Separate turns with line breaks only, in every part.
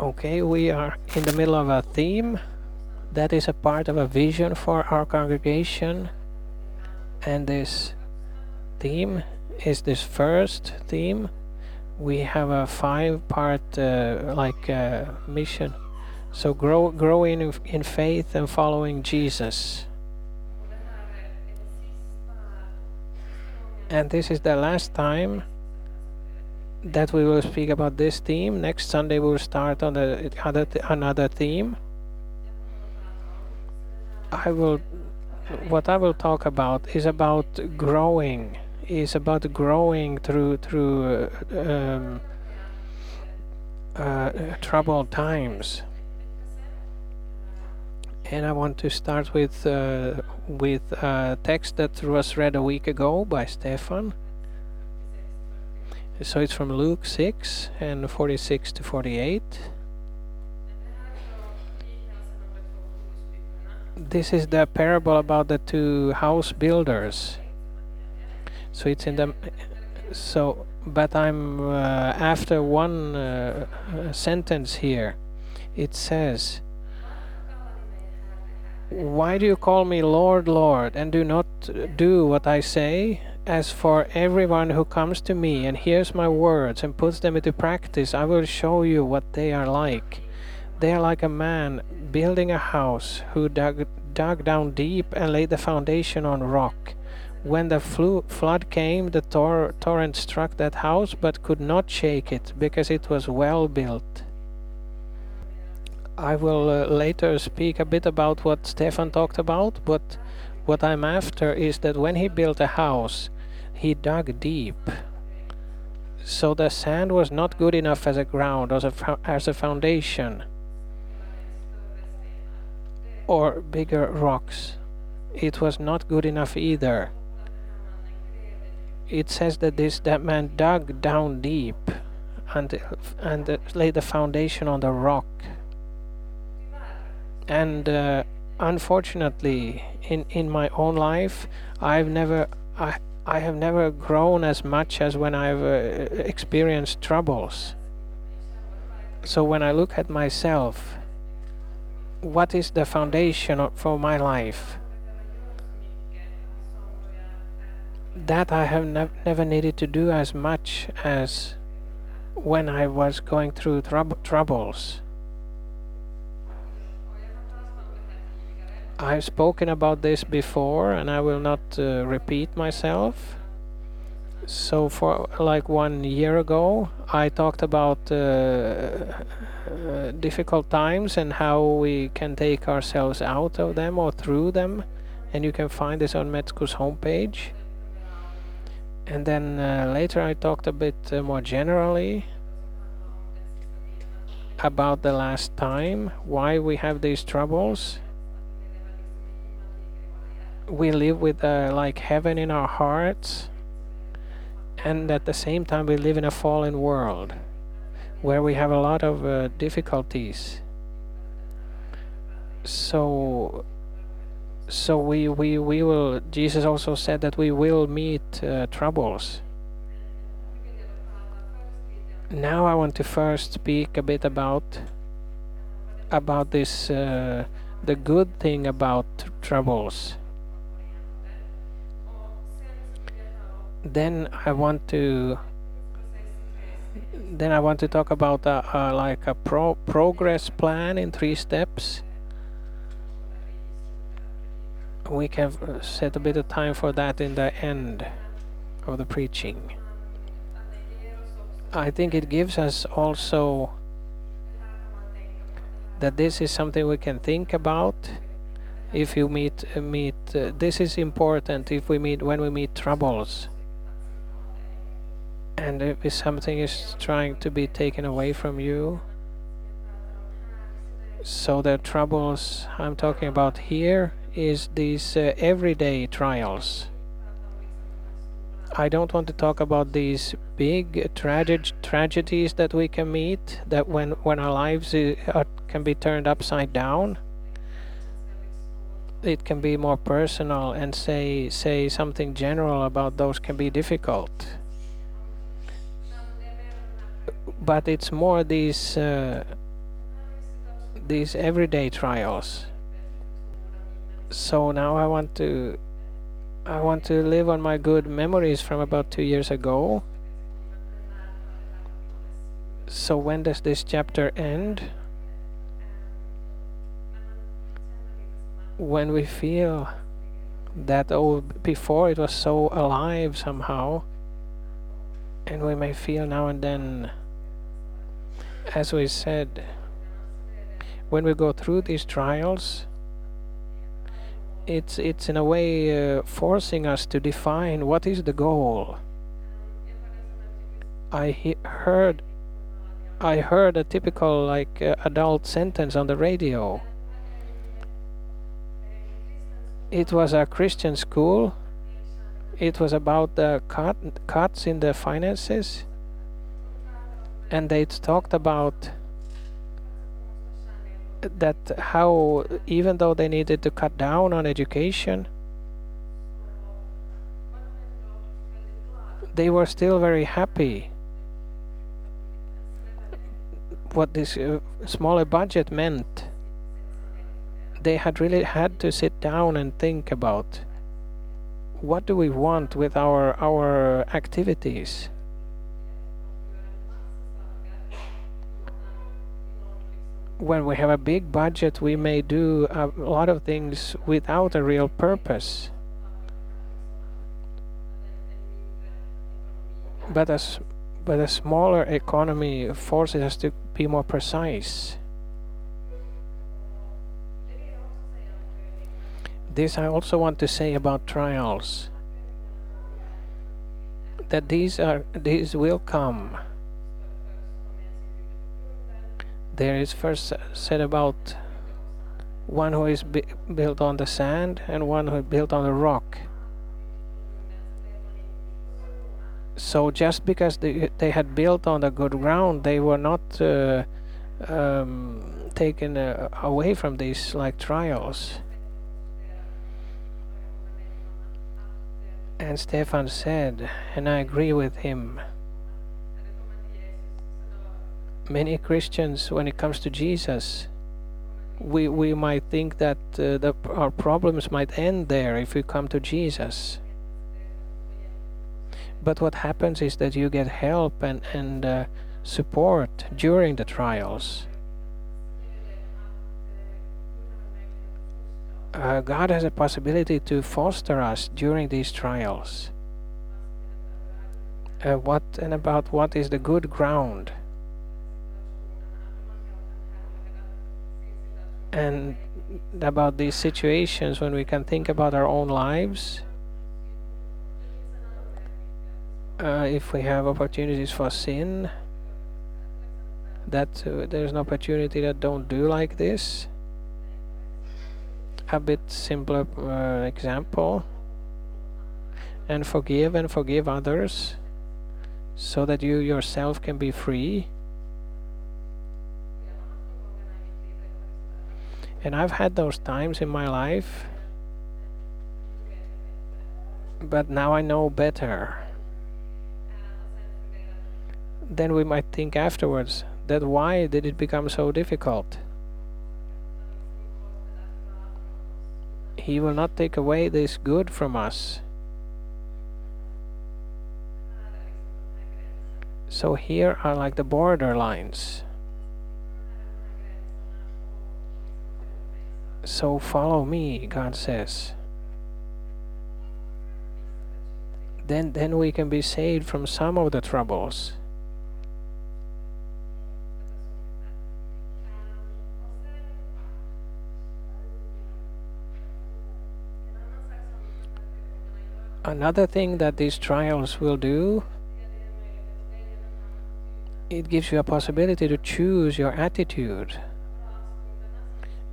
Okay, we are in the middle of a theme that is a part of a vision for our congregation, and this theme is this first theme. We have a five-part uh, like uh, mission, so grow, growing in, in faith and following Jesus. And this is the last time that we will speak about this theme. Next Sunday we'll start on the other th- another theme. I will what I will talk about is about growing is about growing through through uh, um, uh, troubled times. And I want to start with uh, with a text that was read a week ago by Stefan. So it's from Luke 6 and 46 to 48. This is the parable about the two house builders. So it's in the so but I'm uh, after one uh, uh, sentence here. It says why do you call me Lord, Lord, and do not do what I say? As for everyone who comes to me and hears my words and puts them into practice, I will show you what they are like. They are like a man building a house who dug, dug down deep and laid the foundation on rock. When the flu- flood came, the tor- torrent struck that house but could not shake it because it was well built. I will uh, later speak a bit about what Stefan talked about, but what I'm after is that when he built a house, he dug deep. So the sand was not good enough as a ground, as a, as a foundation, or bigger rocks. It was not good enough either. It says that this that man dug down deep and and laid the foundation on the rock and uh, unfortunately in in my own life i've never i i have never grown as much as when i've uh, experienced troubles. So when i look at myself what is the foundation for my life? That i have nev- never needed to do as much as when i was going through troub- troubles I've spoken about this before and I will not uh, repeat myself. So, for like one year ago, I talked about uh, uh, difficult times and how we can take ourselves out of them or through them. And you can find this on Metsku's homepage. And then uh, later, I talked a bit uh, more generally about the last time, why we have these troubles we live with uh, like heaven in our hearts and at the same time we live in a fallen world where we have a lot of uh, difficulties. So so we, we we will jesus also said that we will meet uh, troubles. Now i want to first speak a bit about about this uh, the good thing about troubles then I want to then I want to talk about a, a, like a pro progress plan in three steps. We can uh, set a bit of time for that in the end of the preaching. I think it gives us also that this is something we can think about if you meet uh, meet uh, this is important if we meet when we meet troubles and if something is trying to be taken away from you. So the troubles i'm talking about here is these uh, everyday trials. I don't want to talk about these big tragic tragedies that we can meet that when when our lives uh, are, can be turned upside down. It can be more personal and say say something general about those can be difficult but it's more these uh, these everyday trials. So now I want to I want to live on my good memories from about 2 years ago. So when does this chapter end? When we feel that oh before it was so alive somehow and we may feel now and then as we said when we go through these trials it's it's in a way uh, forcing us to define what is the goal. I he- heard i heard a typical like uh, adult sentence on the radio. It was a christian school. It was about the cut, cuts in the finances and they talked about that how even though they needed to cut down on education they were still very happy. What this uh, smaller budget meant they had really had to sit down and think about what do we want with our our activities when we have a big budget, we may do a lot of things without a real purpose. But but a smaller economy forces us to be more precise. This I also want to say about trials. That these are these will come there is first said about one who is built on the sand and one who is built on the rock. So just because they, they had built on the good ground, they were not uh, um, taken uh, away from these like trials. And Stefan said, and I agree with him many Christians, when it comes to Jesus, we we might think that uh, our problems might end there if we come to Jesus. But what happens is that you get help and and uh, support during the trials. Uh, God has a possibility to foster us during these trials. Uh, what and about what is the good ground? And about these situations when we can think about our own lives uh, if we have opportunities for sin that uh, there's an opportunity that don't do like this. A bit simpler uh, example. And forgive and forgive others so that you yourself can be free And I've had those times in my life, but now I know better. Then we might think afterwards that why did it become so difficult? He will not take away this good from us. So here are like the border lines. So follow me, God says. Then, then we can be saved from some of the troubles. Another thing that these trials will do, it gives you a possibility to choose your attitude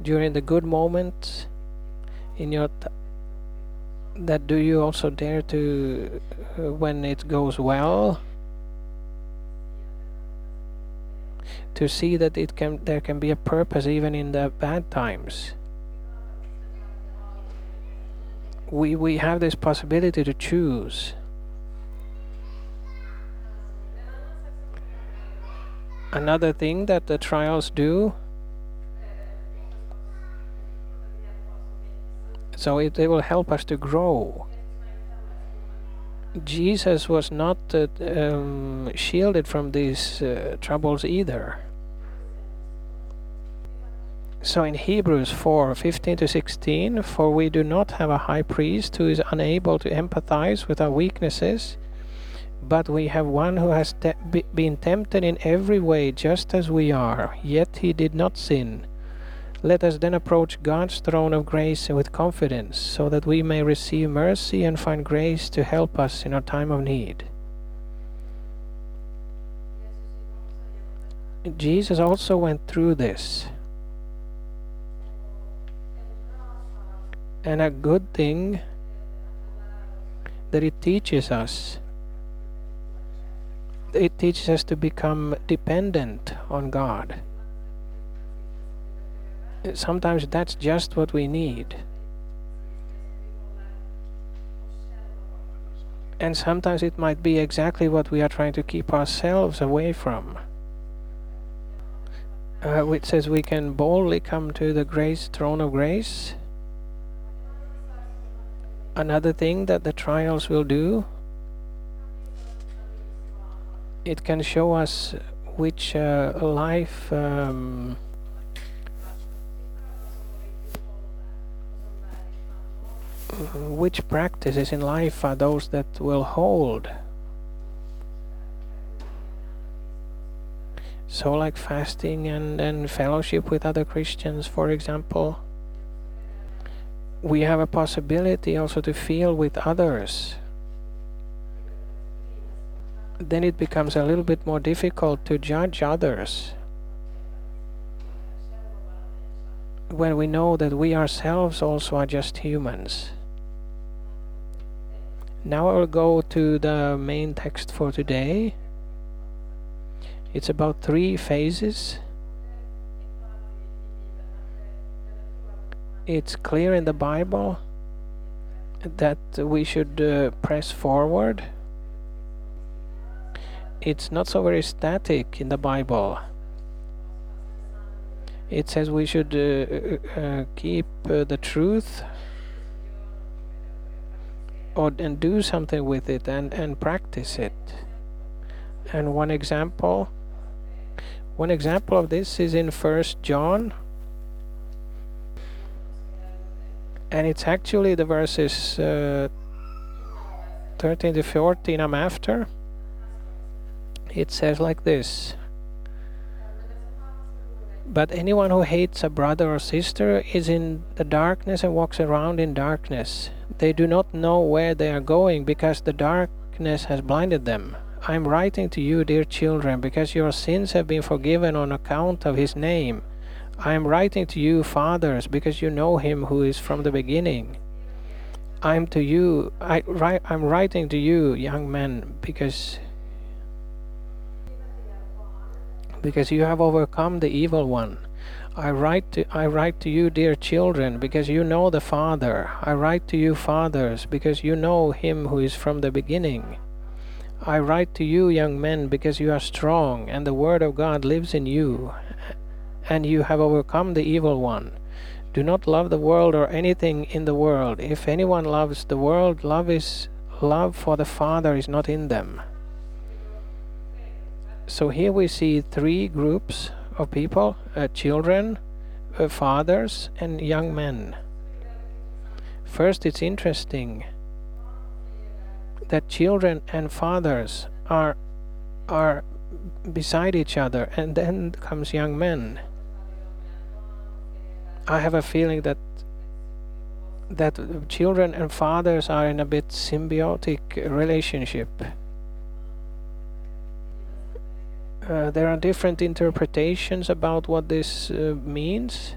during the good moments in your t- that do you also dare to uh, when it goes well? To see that it can there can be a purpose even in the bad times. We we have this possibility to choose. Another thing that the trials do So it, it will help us to grow. Jesus was not uh, um, shielded from these uh, troubles either. So in Hebrews 4 15 to 16, for we do not have a high priest who is unable to empathize with our weaknesses, but we have one who has te- been tempted in every way just as we are, yet he did not sin. Let us then approach God's throne of grace with confidence, so that we may receive mercy and find grace to help us in our time of need. Jesus also went through this. And a good thing that it teaches us it teaches us to become dependent on God. Sometimes that's just what we need. And sometimes it might be exactly what we are trying to keep ourselves away from. Uh, which says we can boldly come to the grace throne of grace. Another thing that the trials will do it can show us which uh, life um, which practices in life are those that will hold? So like fasting and, and fellowship with other christians for example we have a possibility also to feel with others. Then it becomes a little bit more difficult to judge others. When we know that we ourselves also are just humans. Now I will go to the main text for today. It's about three phases. It's clear in the Bible that we should uh, press forward it's not so very static in the Bible. It says we should uh, uh, uh keep uh, the truth or and do something with it and and practice it. And one example one example of this is in first John. And it's actually the verses uh, 13 to 14 I'm after. It says like this But anyone who hates a brother or sister is in the darkness and walks around in darkness. They do not know where they are going because the darkness has blinded them. I am writing to you, dear children, because your sins have been forgiven on account of his name. I am writing to you, fathers, because you know him who is from the beginning. I am to you I write I'm writing to you, young men, because because you have overcome the evil one. I write to I write to you, dear children, because you know the Father. I write to you, fathers, because you know him who is from the beginning. I write to you, young men, because you are strong, and the word of God lives in you, and you have overcome the evil one. Do not love the world or anything in the world. If anyone loves the world, love is love for the Father is not in them. So here we see three groups of people uh, children, uh, fathers, and young men. First, it's interesting that children and fathers are are beside each other, and then comes young men. I have a feeling that that children and fathers are in a bit symbiotic relationship Uh, there are different interpretations about what this uh, means.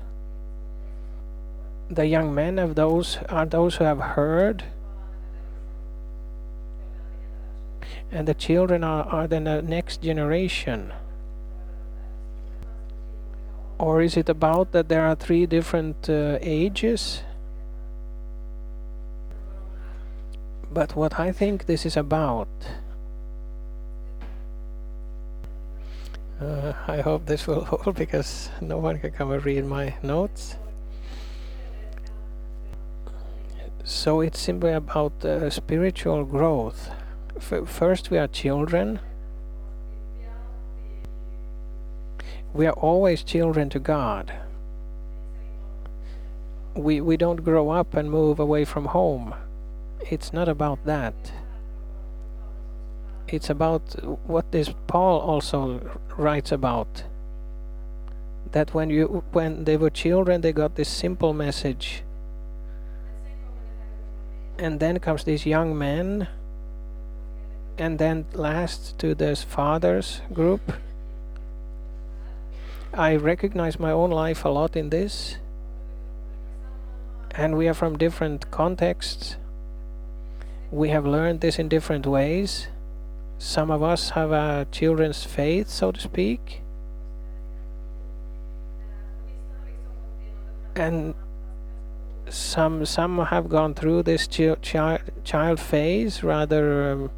The young men of those are those who have heard, and the children are, are then the next generation. Or is it about that there are three different uh, ages? But what I think this is about Uh, I hope this will hold because no one can come and read my notes. So it's simply about uh, spiritual growth. F- first, we are children. We are always children to God. We, we don't grow up and move away from home. It's not about that. It's about what this Paul also writes about. That when you when they were children they got this simple message. And then comes this young man and then last to this fathers group. I recognize my own life a lot in this. And we are from different contexts. We have learned this in different ways. Some of us have a children's faith, so to speak. And some some have gone through this chi- chi- child phase rather um,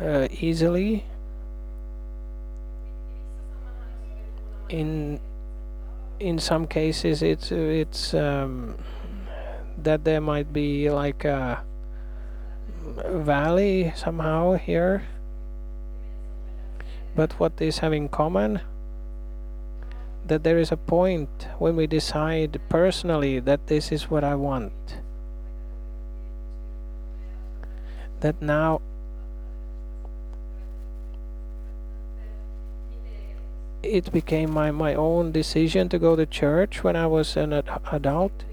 uh, easily. In in some cases, it's it's um, that there might be like a valley somehow here. But what these have in common? That there is a point when we decide personally that this is what I want. That now it became my, my own decision to go to church when I was an ad- adult.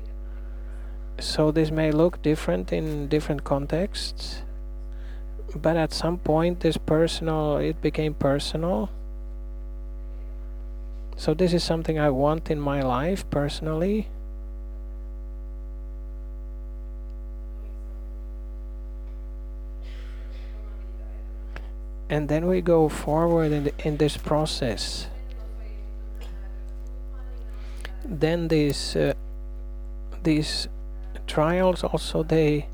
So this may look different in different contexts, but at some point this personal it became personal. So this is something I want in my life personally. And then we go forward in, the, in this process. Then this uh, trials also they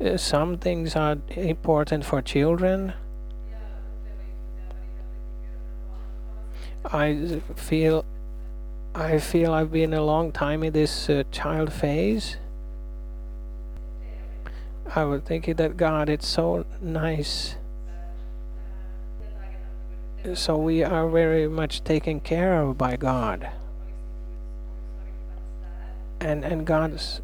uh, some things are important for children. I feel i feel i've been a long time in this uh, child phase. I was thinking that god it's so nice. So we are very much taken care of by god and and God's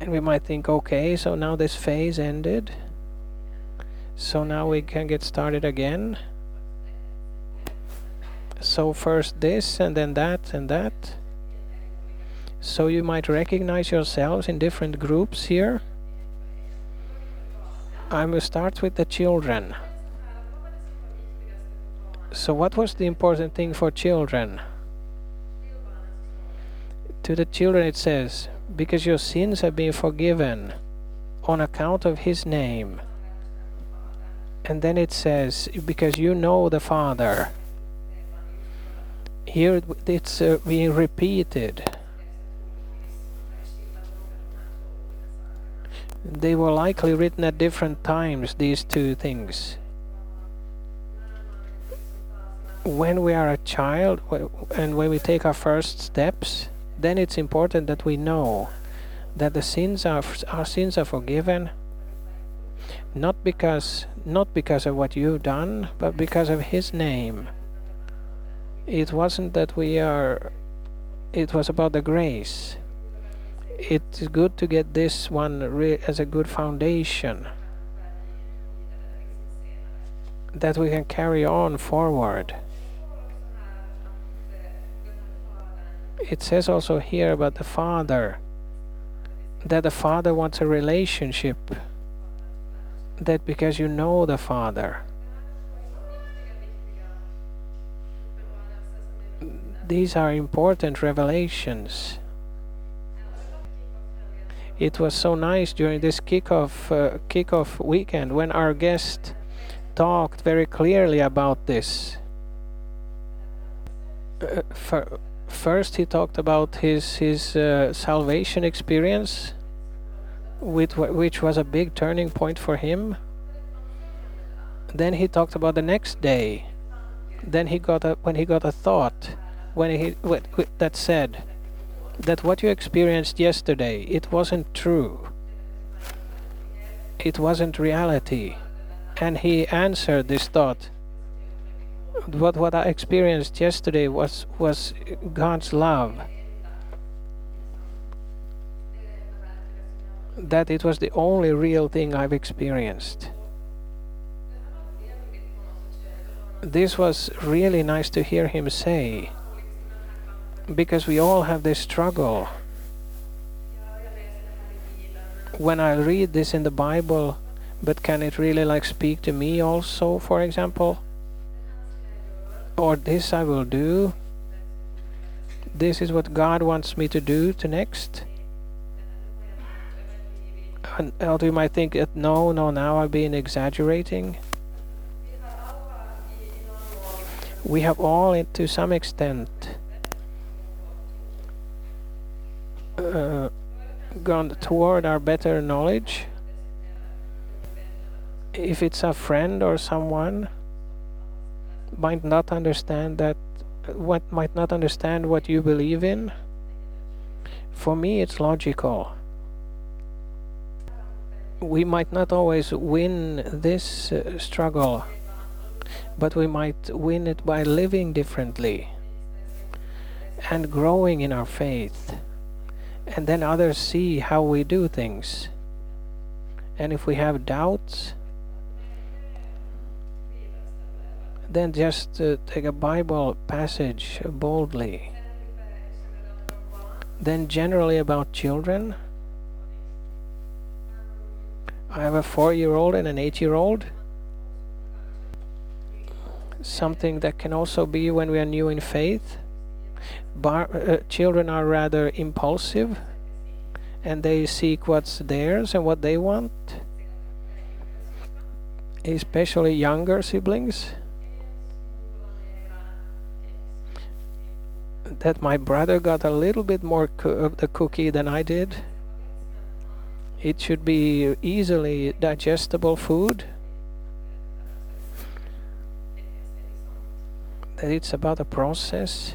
and we might think okay so now this phase ended. So now we can get started again. So first this and then that and that. So you might recognize yourselves in different groups here. I will start with the children. So what was the important thing for children to the children it says, Because your sins have been forgiven on account of his name. And then it says, Because you know the Father. Here it's uh, being repeated. They were likely written at different times, these two things. When we are a child and when we take our first steps, then it's important that we know that the sins are our sins are forgiven not because not because of what you've done but because of his name. It wasn't that we are it was about the grace. It's good to get this one as a good foundation that we can carry on forward it says also here about the father that the father wants a relationship that because you know the father these are important revelations. It was so nice during this kickoff uh, kickoff weekend when our guest talked very clearly about this. Uh, for first he talked about his his uh, salvation experience with which was a big turning point for him. Then he talked about the next day. Then he got a when he got a thought when he that said that what you experienced yesterday it wasn't true. It wasn't reality. And he answered this thought what what I experienced yesterday was was God's love. That it was the only real thing I've experienced. This was really nice to hear him say because we all have this struggle. When I read this in the Bible but can it really like speak to me also for example or this I will do. This is what God wants me to do to next. And you might think that no no now I've been exaggerating. We have all to some extent. Uh, gone toward our better knowledge. If it's a friend or someone might not understand that what might not understand what you believe in for me it's logical we might not always win this uh, struggle but we might win it by living differently and growing in our faith. And then others see how we do things. And if we have doubts, then just uh, take a Bible passage boldly. Then, generally, about children, I have a four year old and an eight year old something that can also be when we are new in faith. Bar, uh, children are rather impulsive and they seek what's theirs and what they want, especially younger siblings. That my brother got a little bit more of the cookie than I did. It should be easily digestible food that it's about a process.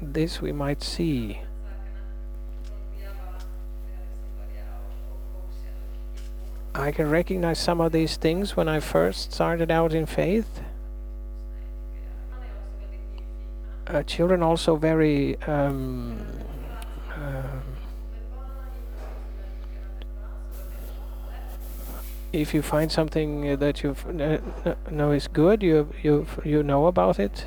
This we might see. I can recognize some of these things when I first started out in faith. Uh, children also very um, uh, if you find something that you know is good, you you you know about it.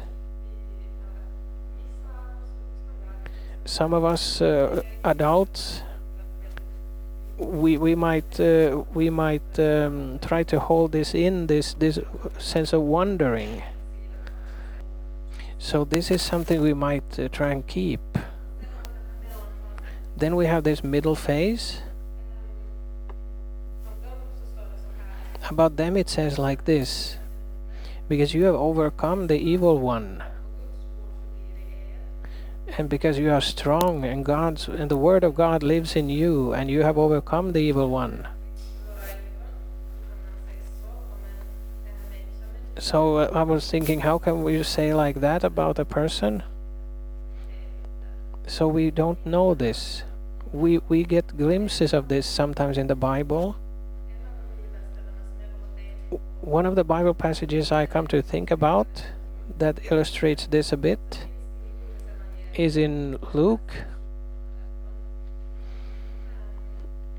Some of us uh, adults, we we might uh, we might um, try to hold this in this this sense of wondering. So this is something we might uh, try and keep. Then we have this middle phase About them it says like this Because you have overcome the evil one. And because you are strong and God's and the word of God lives in you and you have overcome the evil one. So uh, I was thinking how can we say like that about a person? So we don't know this. We we get glimpses of this sometimes in the Bible one of the Bible passages I come to think about that illustrates this a bit is in Luke.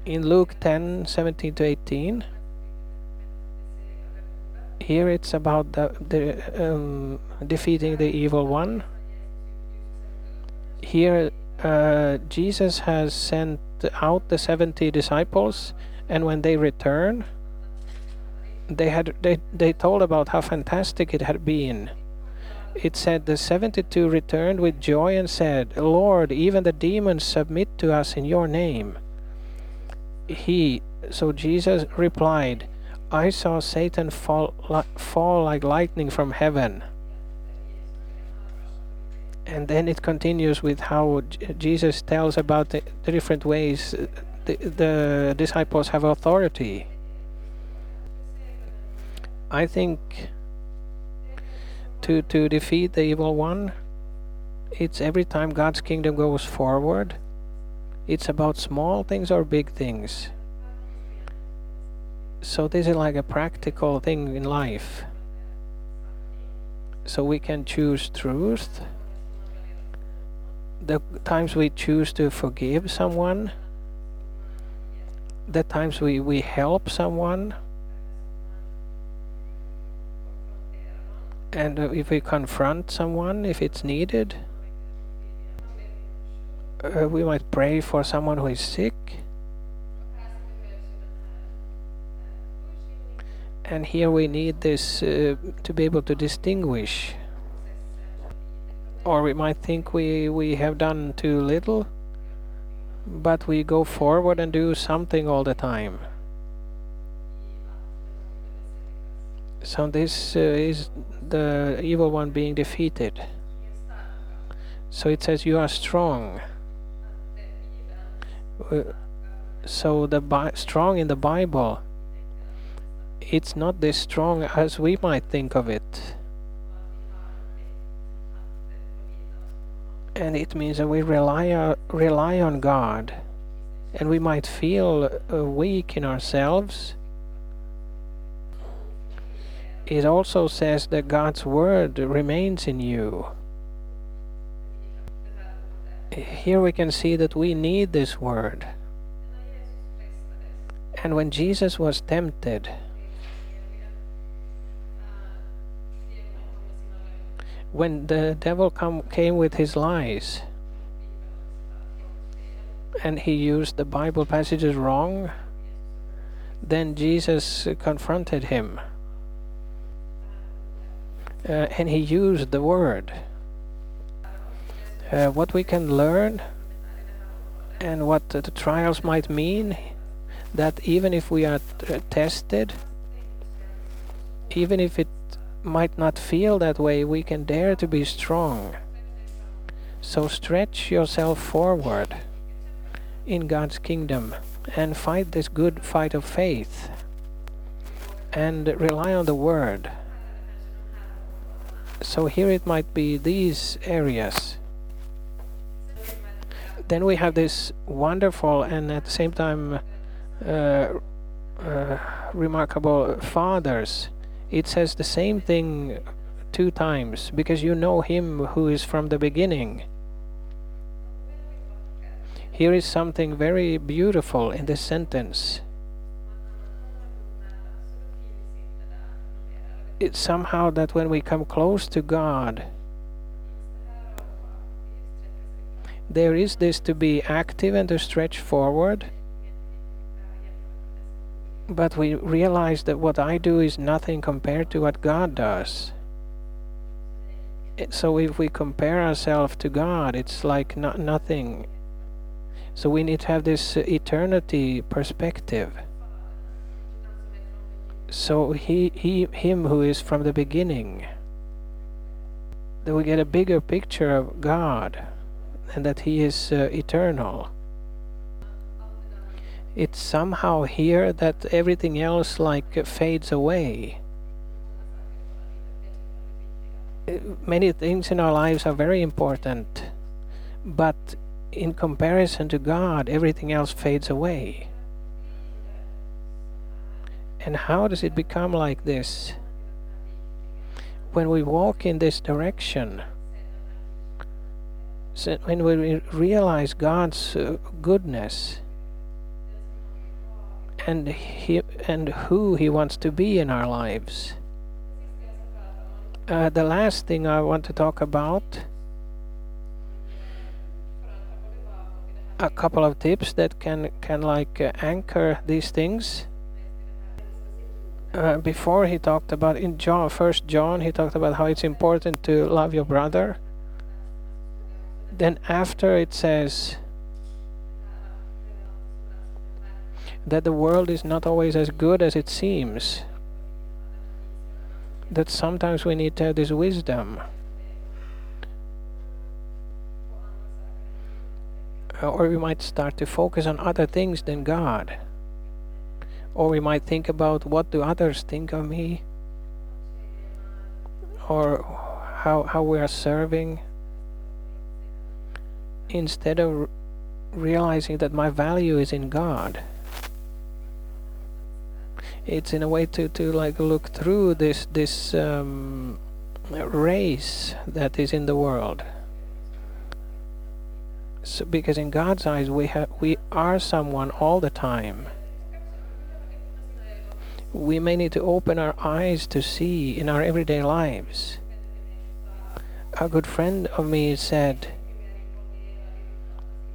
In Luke 10 17 to 18. Here it's about the, the um, defeating the evil one. Here uh, Jesus has sent out the 70 disciples, and when they return, they had they, they told about how fantastic it had been it said the 72 returned with joy and said lord even the demons submit to us in your name he so jesus replied i saw satan fall, fall like lightning from heaven and then it continues with how jesus tells about the, the different ways the, the disciples have authority I think to to defeat the evil one, it's every time God's kingdom goes forward, it's about small things or big things. So this is like a practical thing in life. So we can choose truth. The times we choose to forgive someone, the times we, we help someone, and if we confront someone if it's needed, uh, we might pray for someone who is sick. And here we need this uh, to be able to distinguish. Or we might think we, we have done too little, but we go forward and do something all the time. So this uh, is the evil one being defeated. So it says you are strong. Uh, so the strong in the Bible, it's not this strong as we might think of it. And it means that we rely on, rely on God, and we might feel uh, weak in ourselves. It also says that God's word remains in you. Here we can see that we need this word. And when Jesus was tempted, when the devil come, came with his lies and he used the Bible passages wrong, then Jesus confronted him. Uh, and he used the word. Uh, what we can learn and what the trials might mean, that even if we are tested, even if it might not feel that way, we can dare to be strong. So stretch yourself forward in God's kingdom and fight this good fight of faith and rely on the word. So here it might be these areas. Then we have this wonderful and at the same time uh, uh, remarkable fathers it says the same thing two times because you know him who is from the beginning. Here is something very beautiful in this sentence. It's somehow that when we come close to God, there is this to be active and to stretch forward but we realize that what I do is nothing compared to what God does. So if we compare ourselves to God, it's like not nothing. So we need to have this eternity perspective. So he, he, him who is from the beginning, that we get a bigger picture of God, and that He is uh, eternal it's somehow here that everything else like fades away. Many things in our lives are very important, but in comparison to God, everything else fades away. And how does it become like this? When we walk in this direction, when we realize God's uh, goodness, and he, and who he wants to be in our lives. Uh, the last thing I want to talk about a couple of tips that can can like uh, anchor these things. Uh, before he talked about in John, First John, he talked about how it's important to love your brother. Then after it says that the world is not always as good as it seems. That sometimes we need to have this wisdom. Or we might start to focus on other things than God. Or we might think about what do others think of me? or how, how we are serving instead of realizing that my value is in God. It's in a way to, to like look through this this um, race that is in the world. So, because in God's eyes we have we are someone all the time. We may need to open our eyes to see in our everyday lives. A good friend of me said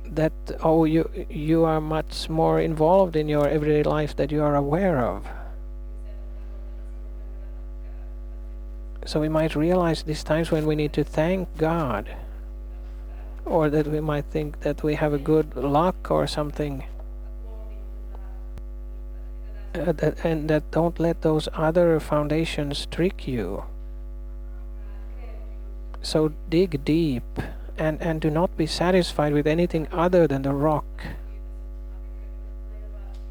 that oh you you are much more involved in your everyday life that you are aware of. So we might realize these times when we need to thank God or that we might think that we have a good luck or something. Uh, that, and that don't let those other foundations trick you. So dig deep and and do not be satisfied with anything other than the rock.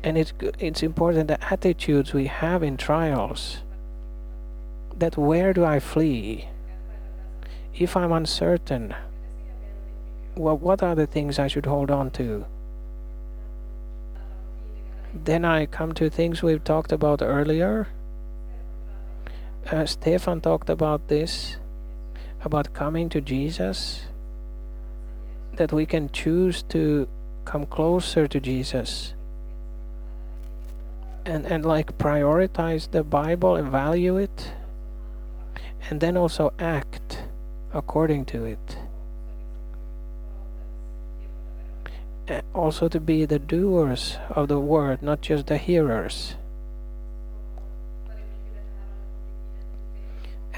And it's it's important the attitudes we have in trials that where do I flee if I'm uncertain well, what are the things I should hold on to? Then I come to things we've talked about earlier. Uh, Stefan talked about this, about coming to Jesus, that we can choose to come closer to Jesus and, and like prioritize the Bible and value it, and then also act according to it. also to be the doers of the word, not just the hearers.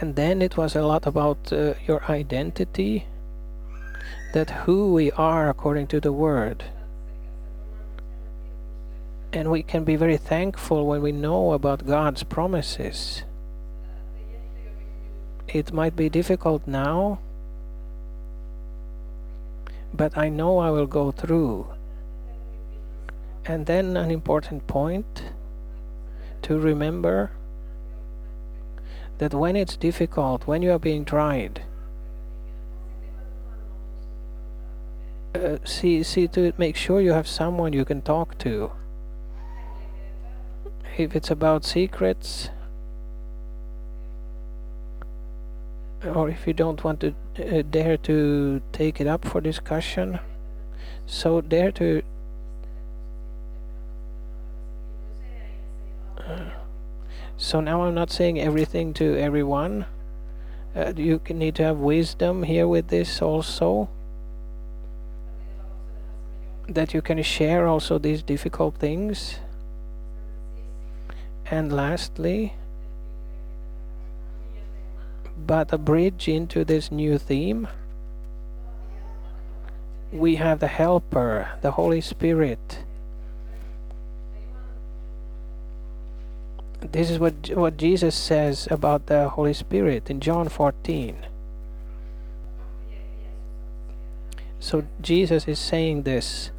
And then it was a lot about uh, your identity, that who we are according to the word. And we can be very thankful when we know about God's promises. It might be difficult now, but I know I will go through. And then an important point to remember that when it's difficult, when you are being tried, uh, see see to it, make sure you have someone you can talk to. If it's about secrets, or if you don't want to uh, dare to take it up for discussion so dare to uh, so now I'm not saying everything to everyone. Uh, you need to have wisdom here with this also. That you can share also these difficult things. And lastly but a bridge into this new theme. We have the Helper, the Holy Spirit. This is what what Jesus says about the Holy Spirit in John 14. So Jesus is saying this,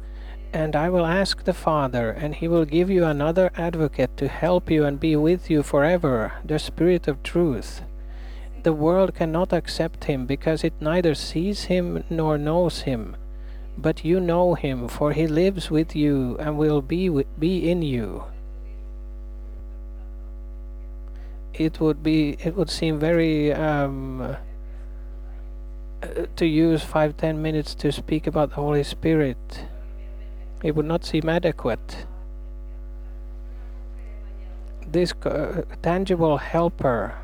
and I will ask the Father, and he will give you another advocate to help you and be with you forever, the Spirit of truth the world cannot accept him because it neither sees him nor knows him. But you know him, for he lives with you and will be, be in you. It would be, it would seem very, um, uh, to use five, ten minutes to speak about the Holy Spirit. It would not seem adequate. This uh, tangible helper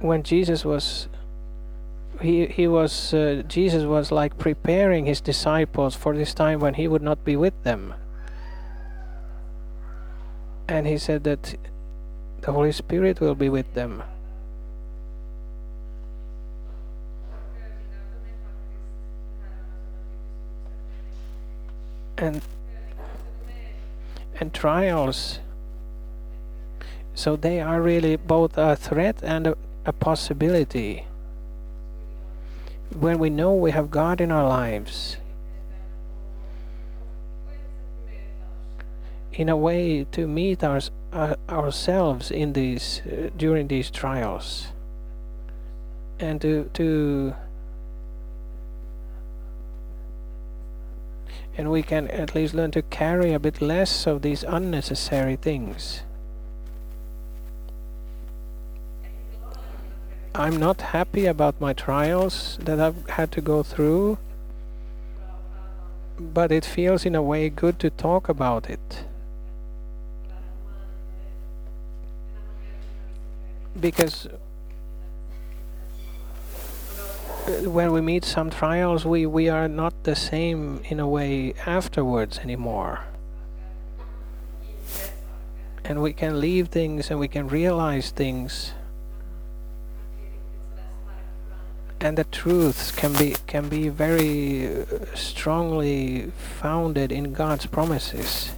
when Jesus was he he was uh, Jesus was like preparing his disciples for this time when he would not be with them. And he said that the Holy Spirit will be with them. And and trials so they are really both a threat and a a possibility when we know we have God in our lives. in a way to meet our, uh, ourselves in these uh, during these trials and to to and we can at least learn to carry a bit less of these unnecessary things I'm not happy about my trials that I've had to go through but it feels in a way good to talk about it. Because uh, when we meet some trials we we are not the same in a way afterwards anymore. And we can leave things and we can realize things and the truths can be can be very uh, strongly founded in God's promises